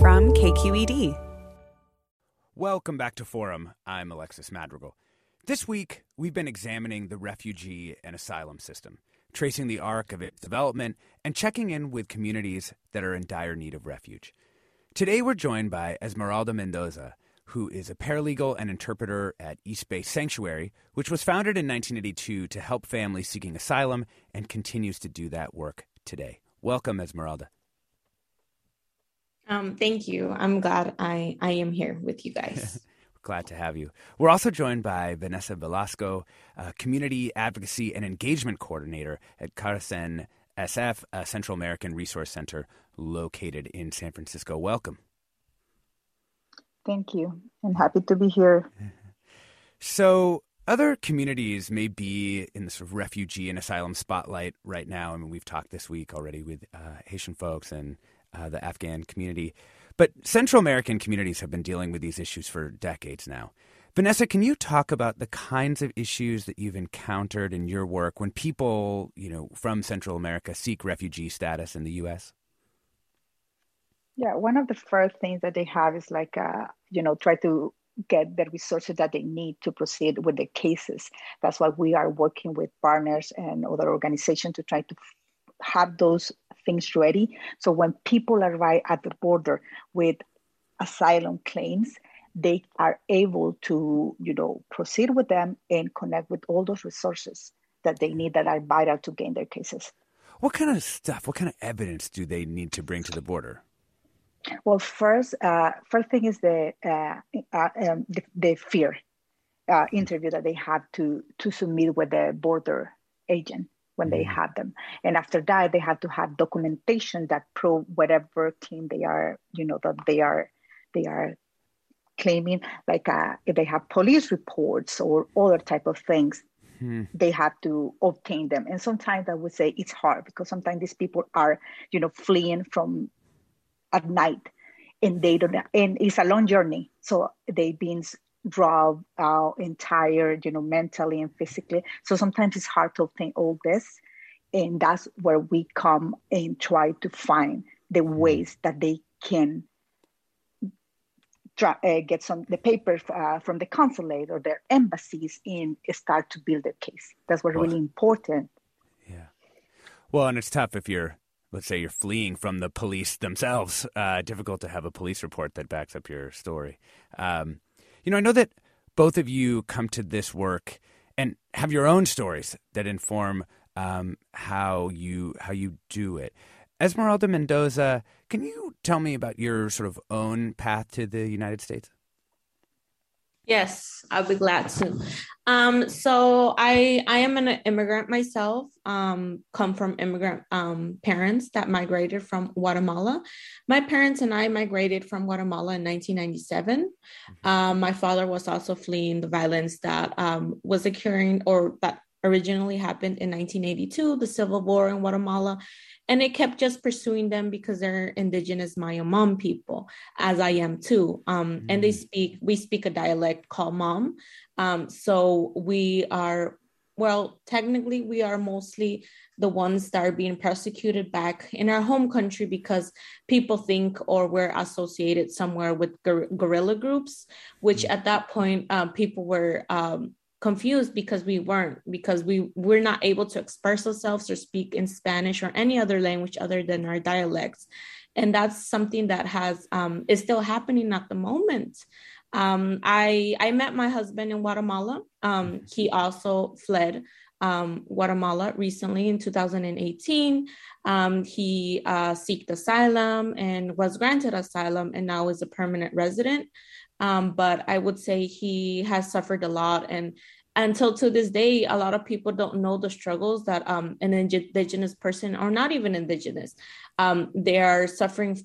From KQED. Welcome back to Forum. I'm Alexis Madrigal. This week, we've been examining the refugee and asylum system, tracing the arc of its development, and checking in with communities that are in dire need of refuge. Today, we're joined by Esmeralda Mendoza, who is a paralegal and interpreter at East Bay Sanctuary, which was founded in 1982 to help families seeking asylum and continues to do that work today. Welcome, Esmeralda. Um, thank you. I'm glad I, I am here with you guys. Glad to have you. We're also joined by Vanessa Velasco, Community Advocacy and Engagement Coordinator at CARECEN SF, a Central American Resource Center located in San Francisco. Welcome. Thank you. I'm happy to be here. So, other communities may be in the sort of refugee and asylum spotlight right now. I mean, we've talked this week already with uh, Haitian folks and uh, the Afghan community. But Central American communities have been dealing with these issues for decades now. Vanessa, can you talk about the kinds of issues that you've encountered in your work when people, you know, from Central America seek refugee status in the U.S.? Yeah, one of the first things that they have is like, uh, you know, try to get the resources that they need to proceed with the cases. That's why we are working with partners and other organizations to try to have those things ready. So when people arrive at the border with asylum claims, they are able to, you know, proceed with them and connect with all those resources that they need that are vital to gain their cases. What kind of stuff, what kind of evidence do they need to bring to the border? Well, first, uh, first thing is the uh, uh, um, the, the, fear uh, interview that they have to to submit with the border agent when they have them. And after that, they have to have documentation that prove whatever claim they are, you know, that they are they are claiming. Like uh, if they have police reports or other type of things, hmm. they have to obtain them. And sometimes I would say it's hard because sometimes these people are, you know, fleeing from at night and they don't and it's a long journey. So they've been out and tired, you know, mentally and physically. So sometimes it's hard to obtain all this. And that's where we come and try to find the mm-hmm. ways that they can try, uh, get some the papers uh, from the consulate or their embassies and start to build their case. That's what's well, really important. Yeah. Well, and it's tough if you're let's say you're fleeing from the police themselves. Uh, difficult to have a police report that backs up your story. Um, you know, I know that both of you come to this work and have your own stories that inform um, how you how you do it. Esmeralda Mendoza, can you tell me about your sort of own path to the United States? Yes, I'll be glad to. Um, so I I am an immigrant myself. Um, come from immigrant um, parents that migrated from Guatemala. My parents and I migrated from Guatemala in 1997. Mm-hmm. Um, my father was also fleeing the violence that um, was occurring or that originally happened in 1982, the civil war in Guatemala, and it kept just pursuing them because they're indigenous Maya Mam people, as I am too. Um, mm-hmm. And they mm. speak, we speak a dialect called Mam. Um, so we are, well, technically, we are mostly the ones that are being persecuted back in our home country because people think or we're associated somewhere with guerrilla groups, which mm. at that point, uh, people were. Um, confused because we weren't because we we're not able to express ourselves or speak in spanish or any other language other than our dialects and that's something that has um, is still happening at the moment Um, I I met my husband in Guatemala. Um, he also fled um, Guatemala recently in 2018. Um, he uh, sought asylum and was granted asylum and now is a permanent resident. Um, but I would say he has suffered a lot. And until to this day, a lot of people don't know the struggles that um, an indigenous person, or not even indigenous, um, they are suffering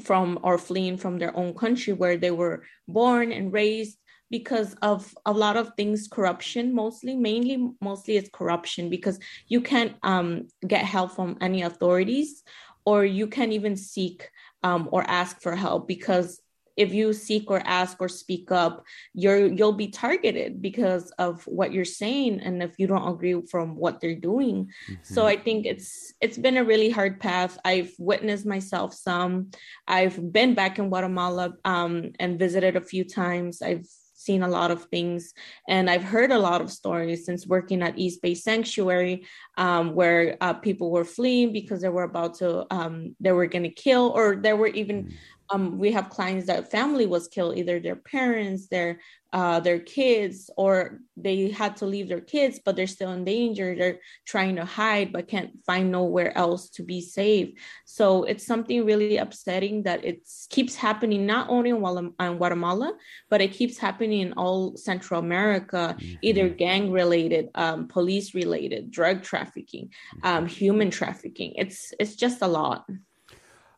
from or fleeing from their own country where they were born and raised because of a lot of things corruption mostly mainly mostly it's corruption because you can't um, get help from any authorities or you can't even seek um, or ask for help because if you seek or ask or speak up you're you'll be targeted because of what you're saying and if you don't agree from what they're doing. Mm-hmm. so i think it's it's been a really hard path. I've witnessed myself some. I've been back in guatemala um, and visited a few times. I've seen a lot of things and I've heard a lot of stories since working at East Bay Sanctuary um, where uh, people were fleeing because they were about to, um, they were going to kill or there were even mm um, we have clients that family was killed, either their parents, their uh, their kids, or they had to leave their kids, but they're still in danger. They're trying to hide, but can't find nowhere else to be safe. So it's something really upsetting that it keeps happening not only in Guatemala, but it keeps happening in all Central America, mm-hmm. either gang related, um, police related, drug trafficking, um, human trafficking. It's it's just a lot.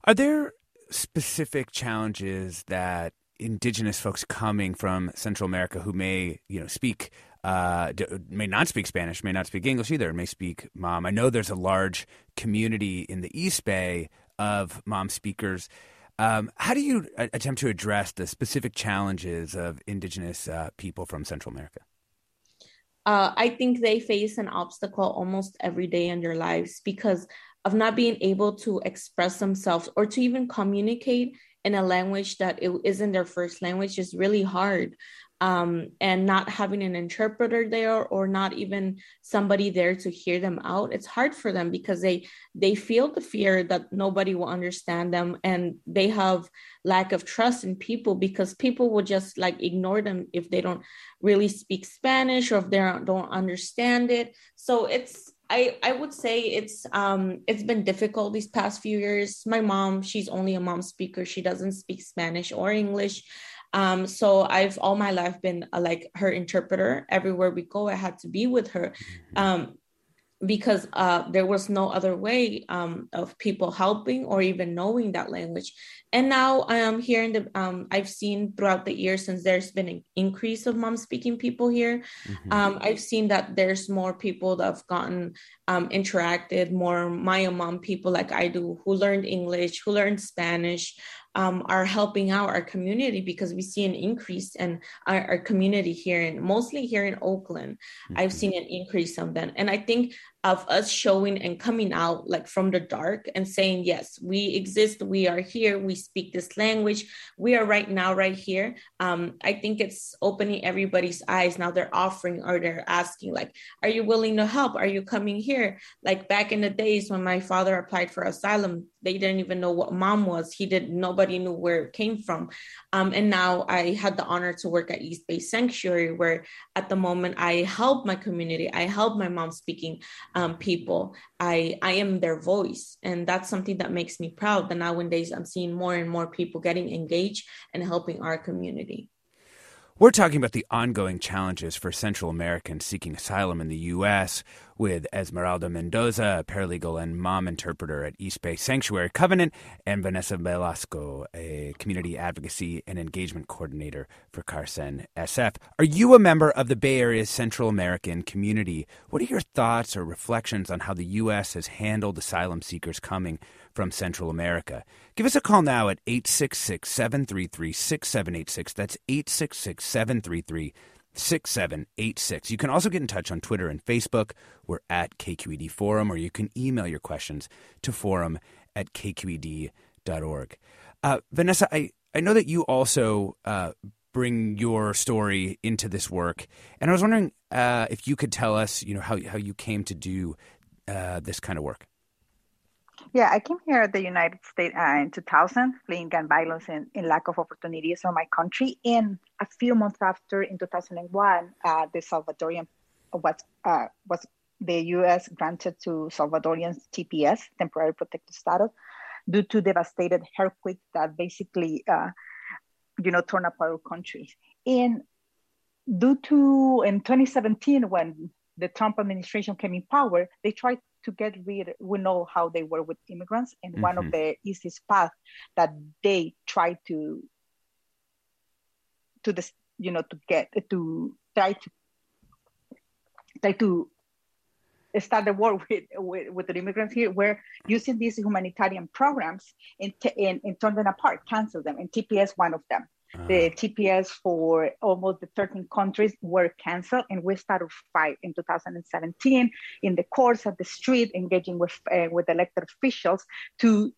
Are there specific challenges that indigenous folks coming from Central America who may, you know, speak uh, may not speak Spanish, may not speak English either, may speak Mam. I know there's a large community in the East Bay of Mam speakers. Um, how do you attempt to address the specific challenges of indigenous uh, people from Central America? Uh, I think they face an obstacle almost every day in their lives because of not being able to express themselves or to even communicate in a language that it isn't their first language is really hard. Um, and not having an interpreter there or not even somebody there to hear them out it's hard for them because they they feel the fear that nobody will understand them and they have lack of trust in people because people will just like ignore them if they don't really speak spanish or if they don't, don't understand it. So it's I, I would say it's um it's been difficult these past few years. My mom, she's only a Mam speaker. She doesn't speak Spanish or English. Um, so I've all my life been uh, like her interpreter. Everywhere we go, I had to be with her. Mm-hmm. Um, because uh, there was no other way um, of people helping or even knowing that language. And now I am here in the, um, I've seen throughout the years since there's been an increase of Mam speaking people here, mm-hmm. um, I've seen that there's more people that have gotten um, interacted, more Maya Mam people like I do who learned English, who learned Spanish, um, are helping out our community because we see an increase in our, our community here and mostly here in Oakland. Mm-hmm. I've seen an increase of them. And I think of us showing and coming out like from the dark and saying, yes, we exist, we are here, we speak this language, we are right now, right here. Um, I think it's opening everybody's eyes. Now they're offering or they're asking, like, are you willing to help? Are you coming here? Like back in the days when my father applied for asylum, they didn't even know what Mam was. He did nobody knew where it came from. Um, and now I had the honor to work at East Bay Sanctuary, where at the moment I help my community, I help my Mam speaking um, people. I I am their voice, and that's something that makes me proud. That nowadays I'm seeing more and more people getting engaged and helping our community. We're talking about the ongoing challenges for Central Americans seeking asylum in the U.S. with Esmeralda Mendoza, a paralegal and Mam interpreter at East Bay Sanctuary Covenant, and Vanessa Velasco, a community advocacy and engagement coordinator for Carecen SF. Are you a member of the Bay Area's Central American community? What are your thoughts or reflections on how the U.S. has handled asylum seekers coming from Central America. Give us a call now at 866 733 6786. That's 866 733 6786. You can also get in touch on Twitter and Facebook. We're at KQED Forum, or you can email your questions to forum at kqed.org. Uh, Vanessa, I, I know that you also uh, bring your story into this work, and I was wondering uh, if you could tell us, you know, how, how you came to do uh, this kind of work. Yeah, I came here at the United States uh, in 2000, fleeing gun violence and, and, lack of opportunities from my country. And a few months after, in 2001, uh, the Salvadorian was uh, was the U.S. granted to Salvadorians TPS, temporary protected status, due to devastated earthquake that basically, uh, you know, torn apart our country. And due to in 2017, when the Trump administration came in power, they tried to get rid. We know how they were with immigrants, and mm-hmm. one of mm-hmm. the easiest paths that they tried to to this, you know, to get to try to try to start the war with, with, with, the immigrants here, we're using these humanitarian programs and, t- and, and turn them apart, cancel them, and TPS one of them. Uh-huh. The TPS for almost the 13 countries were canceled, and we started fight in 2017 in the courts of the street, engaging with uh, with elected officials to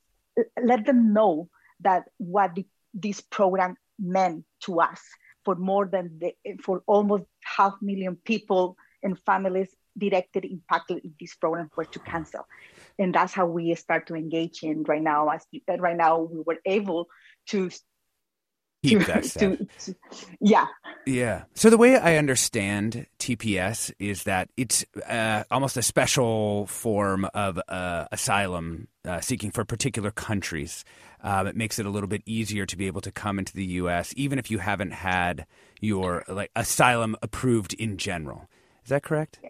let them know that what the, this program meant to us for more than the, for almost half million people and families directly impacted if this program were to cancel and that's how we start to engage in right now as right now we were able to keep that to, to, yeah. Yeah. So the way i understand tps is that it's uh, almost a special form of uh, asylum uh, seeking for particular countries. Um, it makes it a little bit easier to be able to come into the us even if you haven't had your like asylum approved in general. Is that correct?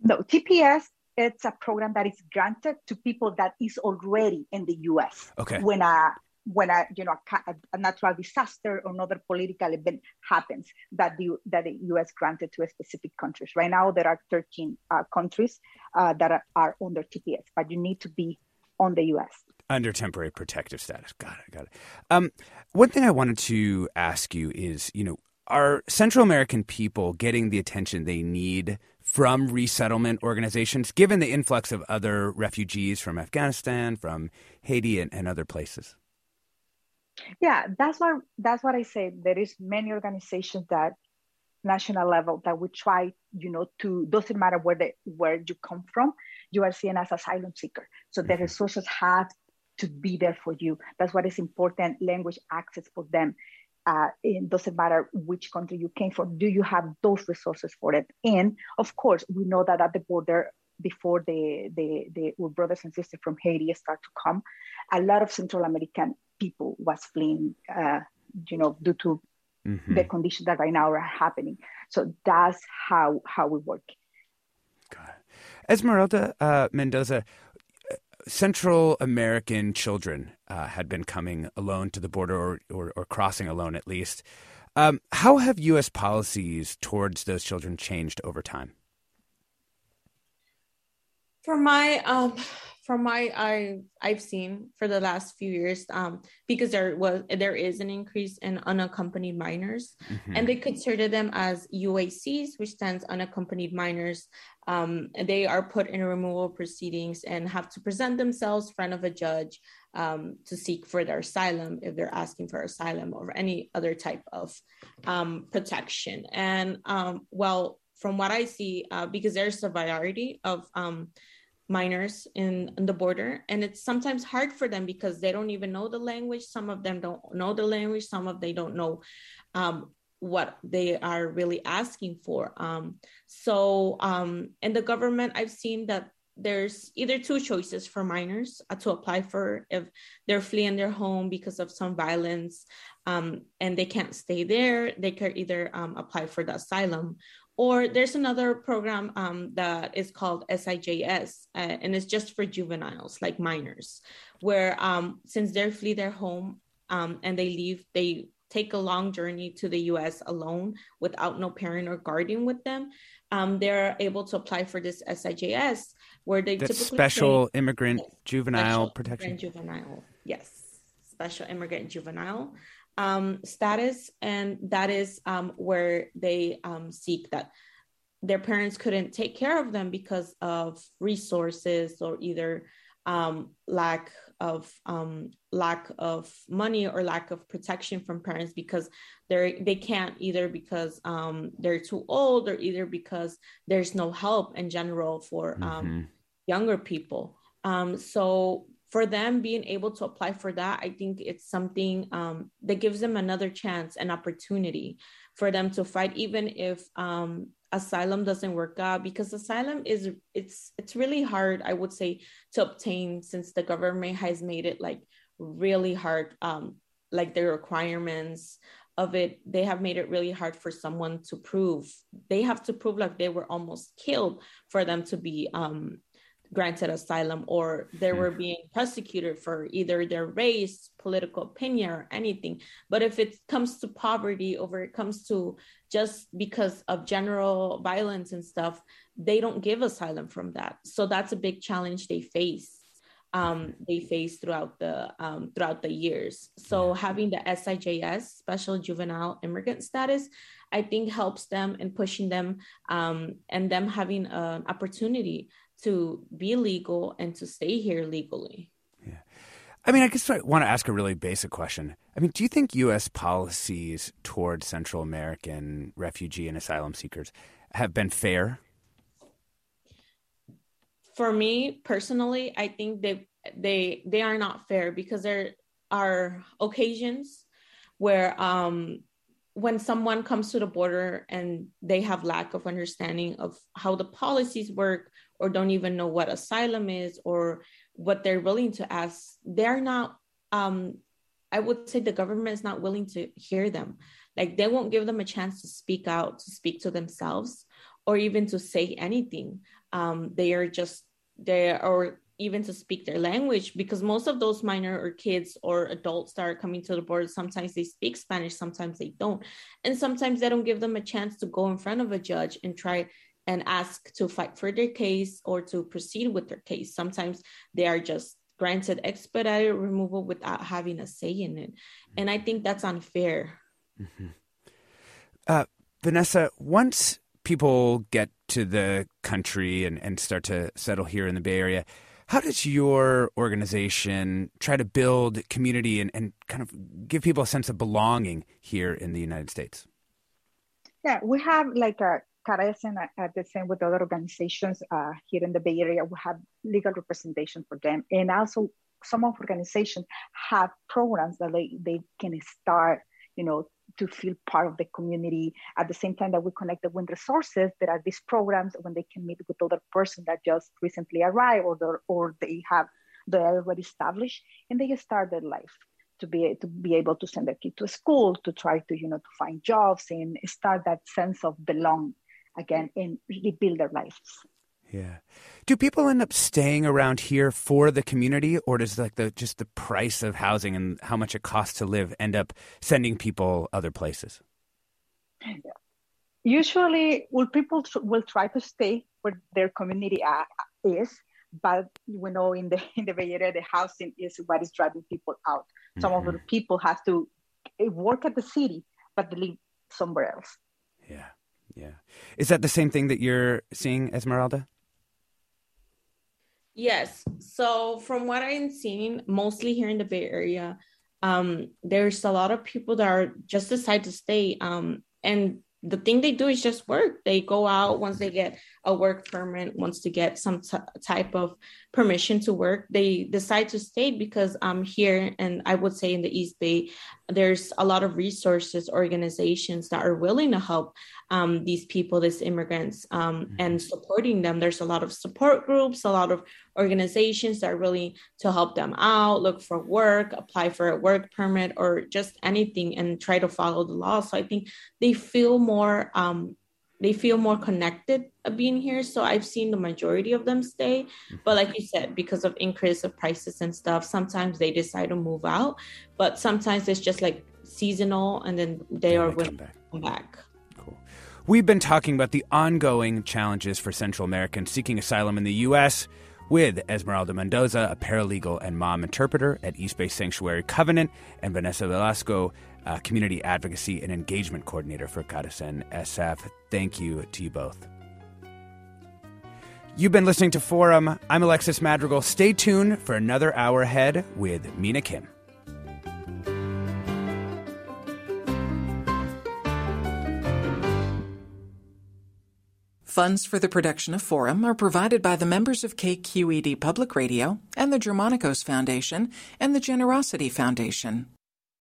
No, TPS it's a program that is granted to people that is already in the U.S. Okay. When a when a you know a, a, natural disaster or another political event happens that the that the U.S. granted to a specific countries. Right now there are 13 uh, countries uh, that are, are under TPS, but you need to be on the U.S. Under temporary protective status. Got it. Got it. Um, one thing I wanted to ask you is, you know, are Central American people getting the attention they need from resettlement organizations, given the influx of other refugees from Afghanistan, from Haiti, and, and other places? Yeah, that's what that's what I said. There is many organizations that national level that we try, you know, to doesn't matter where the where you come from, you are seen as asylum seeker. So mm-hmm. the resources have to be there for you. That's what is important. Language access for them uh, it doesn't matter which country you came from, do you have those resources for it? And of course, we know that at the border, before the, the, the brothers and sisters from Haiti start to come, a lot of Central American people was fleeing, uh, you know, due to mm-hmm. the conditions that right now are happening. So that's how how we work. Got it. Esmeralda uh, Mendoza, Central American children uh, had been coming alone to the border or, or, or crossing alone at least. Um, how have U.S. policies towards those children changed over time? For my um, from my I I've seen for the last few years, um, because there was there is an increase in unaccompanied minors, mm-hmm. and they consider them as UACs, which stands unaccompanied minors. Um, they are put in removal proceedings and have to present themselves in front of a judge um, to seek for their asylum if they're asking for asylum or any other type of um, protection. And um, well, from what I see, uh, because there's a variety of um, minors in, in, the border and it's sometimes hard for them because they don't even know the language. Some of them don't know the language some of they don't know um, what they are really asking for. Um, so um, in the government i've seen that there's either two choices for minors uh, to apply for if they're fleeing their home because of some violence um, and they can't stay there they can either um, apply for the asylum or there's another program um, that is called SIJS, uh, and it's just for juveniles, like minors, where um, since they flee their home um, and they leave, they take a long journey to the US alone without no parent or guardian with them. Um, they're able to apply for this SIJS, where they That's typically special immigrant juvenile special protection. Immigrant juvenile, yes, special immigrant juvenile um, status, and that is um, where they um, seek that their parents couldn't take care of them because of resources or either um, lack of um, lack of money or lack of protection from parents because they're they can't either because um, they're too old or either because there's no help in general for um, mm-hmm. younger people Um, so for them being able to apply for that, I think it's something um, that gives them another chance, an opportunity for them to fight, even if um, asylum doesn't work out. Because asylum is it's it's really hard, I would say, to obtain since the government has made it like really hard, um, like the requirements of it they have made it really hard for someone to prove they have to prove like they were almost killed for them to be um, granted asylum or they were hmm. being prosecuted for either their race, political opinion, or anything. But if it comes to poverty or it comes to just because of general violence and stuff, they don't give asylum from that. So that's a big challenge they face. Um, they face throughout the um, throughout the years. So having the SIJS, Special Juvenile Immigrant Status, I think helps them in pushing them um, and them having an opportunity to be legal and to stay here legally. Yeah. I mean, I guess I want to ask a really basic question. I mean, do you think U.S. policies toward Central American refugee and asylum seekers have been fair? For me personally, I think they they they are not fair because there are occasions where um, when someone comes to the border and they have lack of understanding of how the policies work or don't even know what asylum is or what they're willing to ask they're not um i would say the government is not willing to hear them. Like they won't give them a chance to speak out to speak to themselves or even to say anything. Um they are just they or even to speak their language because most of those minor or kids or adults that are coming to the border sometimes they speak spanish sometimes they don't. And sometimes they don't give them a chance to go in front of a judge and try and ask to fight for their case or to proceed with their case. Sometimes they are just granted expedited removal without having a say in it. And I think that's unfair. Mm-hmm. Uh, Vanessa, once people get to the country and, and start to settle here in the Bay Area, how does your organization try to build community and, and kind of give people a sense of belonging here in the United States? Yeah, we have like a Carecen at the same with other organizations uh, here in the Bay Area. We have legal representation for them. And also some of organizations have programs that they, they can start, you know, to feel part of the community. At the same time that we connect with resources, there are these programs when they can meet with other person that just recently arrived or, or they have, they are already established and they start their life to be to be able to send their kid to school to try to you know to find jobs and start that sense of belong again and rebuild their lives. Yeah. Do people end up staying around here for the community, or does like the just the price of housing and how much it costs to live end up sending people other places? Usually, well, people tr- will try to stay where their community uh, is, but we know in the in the Bay Area, the housing is what is driving people out. Some mm-hmm. of the people have to eh, work at the city, but they live somewhere else. Yeah. Yeah. Is that the same thing that you're seeing, Esmeralda? Yes. So from what I'm seeing, mostly here in the Bay Area, um, there's a lot of people that are just decide to stay. Um, and the thing they do is just work. They go out once they get a work permit, once to get some t- type of permission to work, they decide to stay because I'm here. And I would say in the East Bay, there's a lot of resources, organizations that are willing to help um, these people, these immigrants, um, mm-hmm. and supporting them. There's a lot of support groups, a lot of organizations that are willing to help them out, look for work, apply for a work permit, or just anything and try to follow the law. So I think they feel more. Um, they feel more connected being here. So I've seen the majority of them stay. Mm-hmm. But like you said, because of increase of prices and stuff, sometimes they decide to move out. But sometimes it's just like seasonal and then they are willing to come back. Cool. We've been talking about the ongoing challenges for Central Americans seeking asylum in the U.S. with Esmeralda Mendoza, a paralegal and Mam interpreter at East Bay Sanctuary Covenant, and Vanessa Velasco, uh, Community Advocacy and Engagement Coordinator for Carecen SF. Thank you to you both. You've been listening to Forum. I'm Alexis Madrigal. Stay tuned for another hour ahead with Mina Kim. Funds for the production of Forum are provided by the members of KQED Public Radio and the Germanicos Foundation and the Generosity Foundation.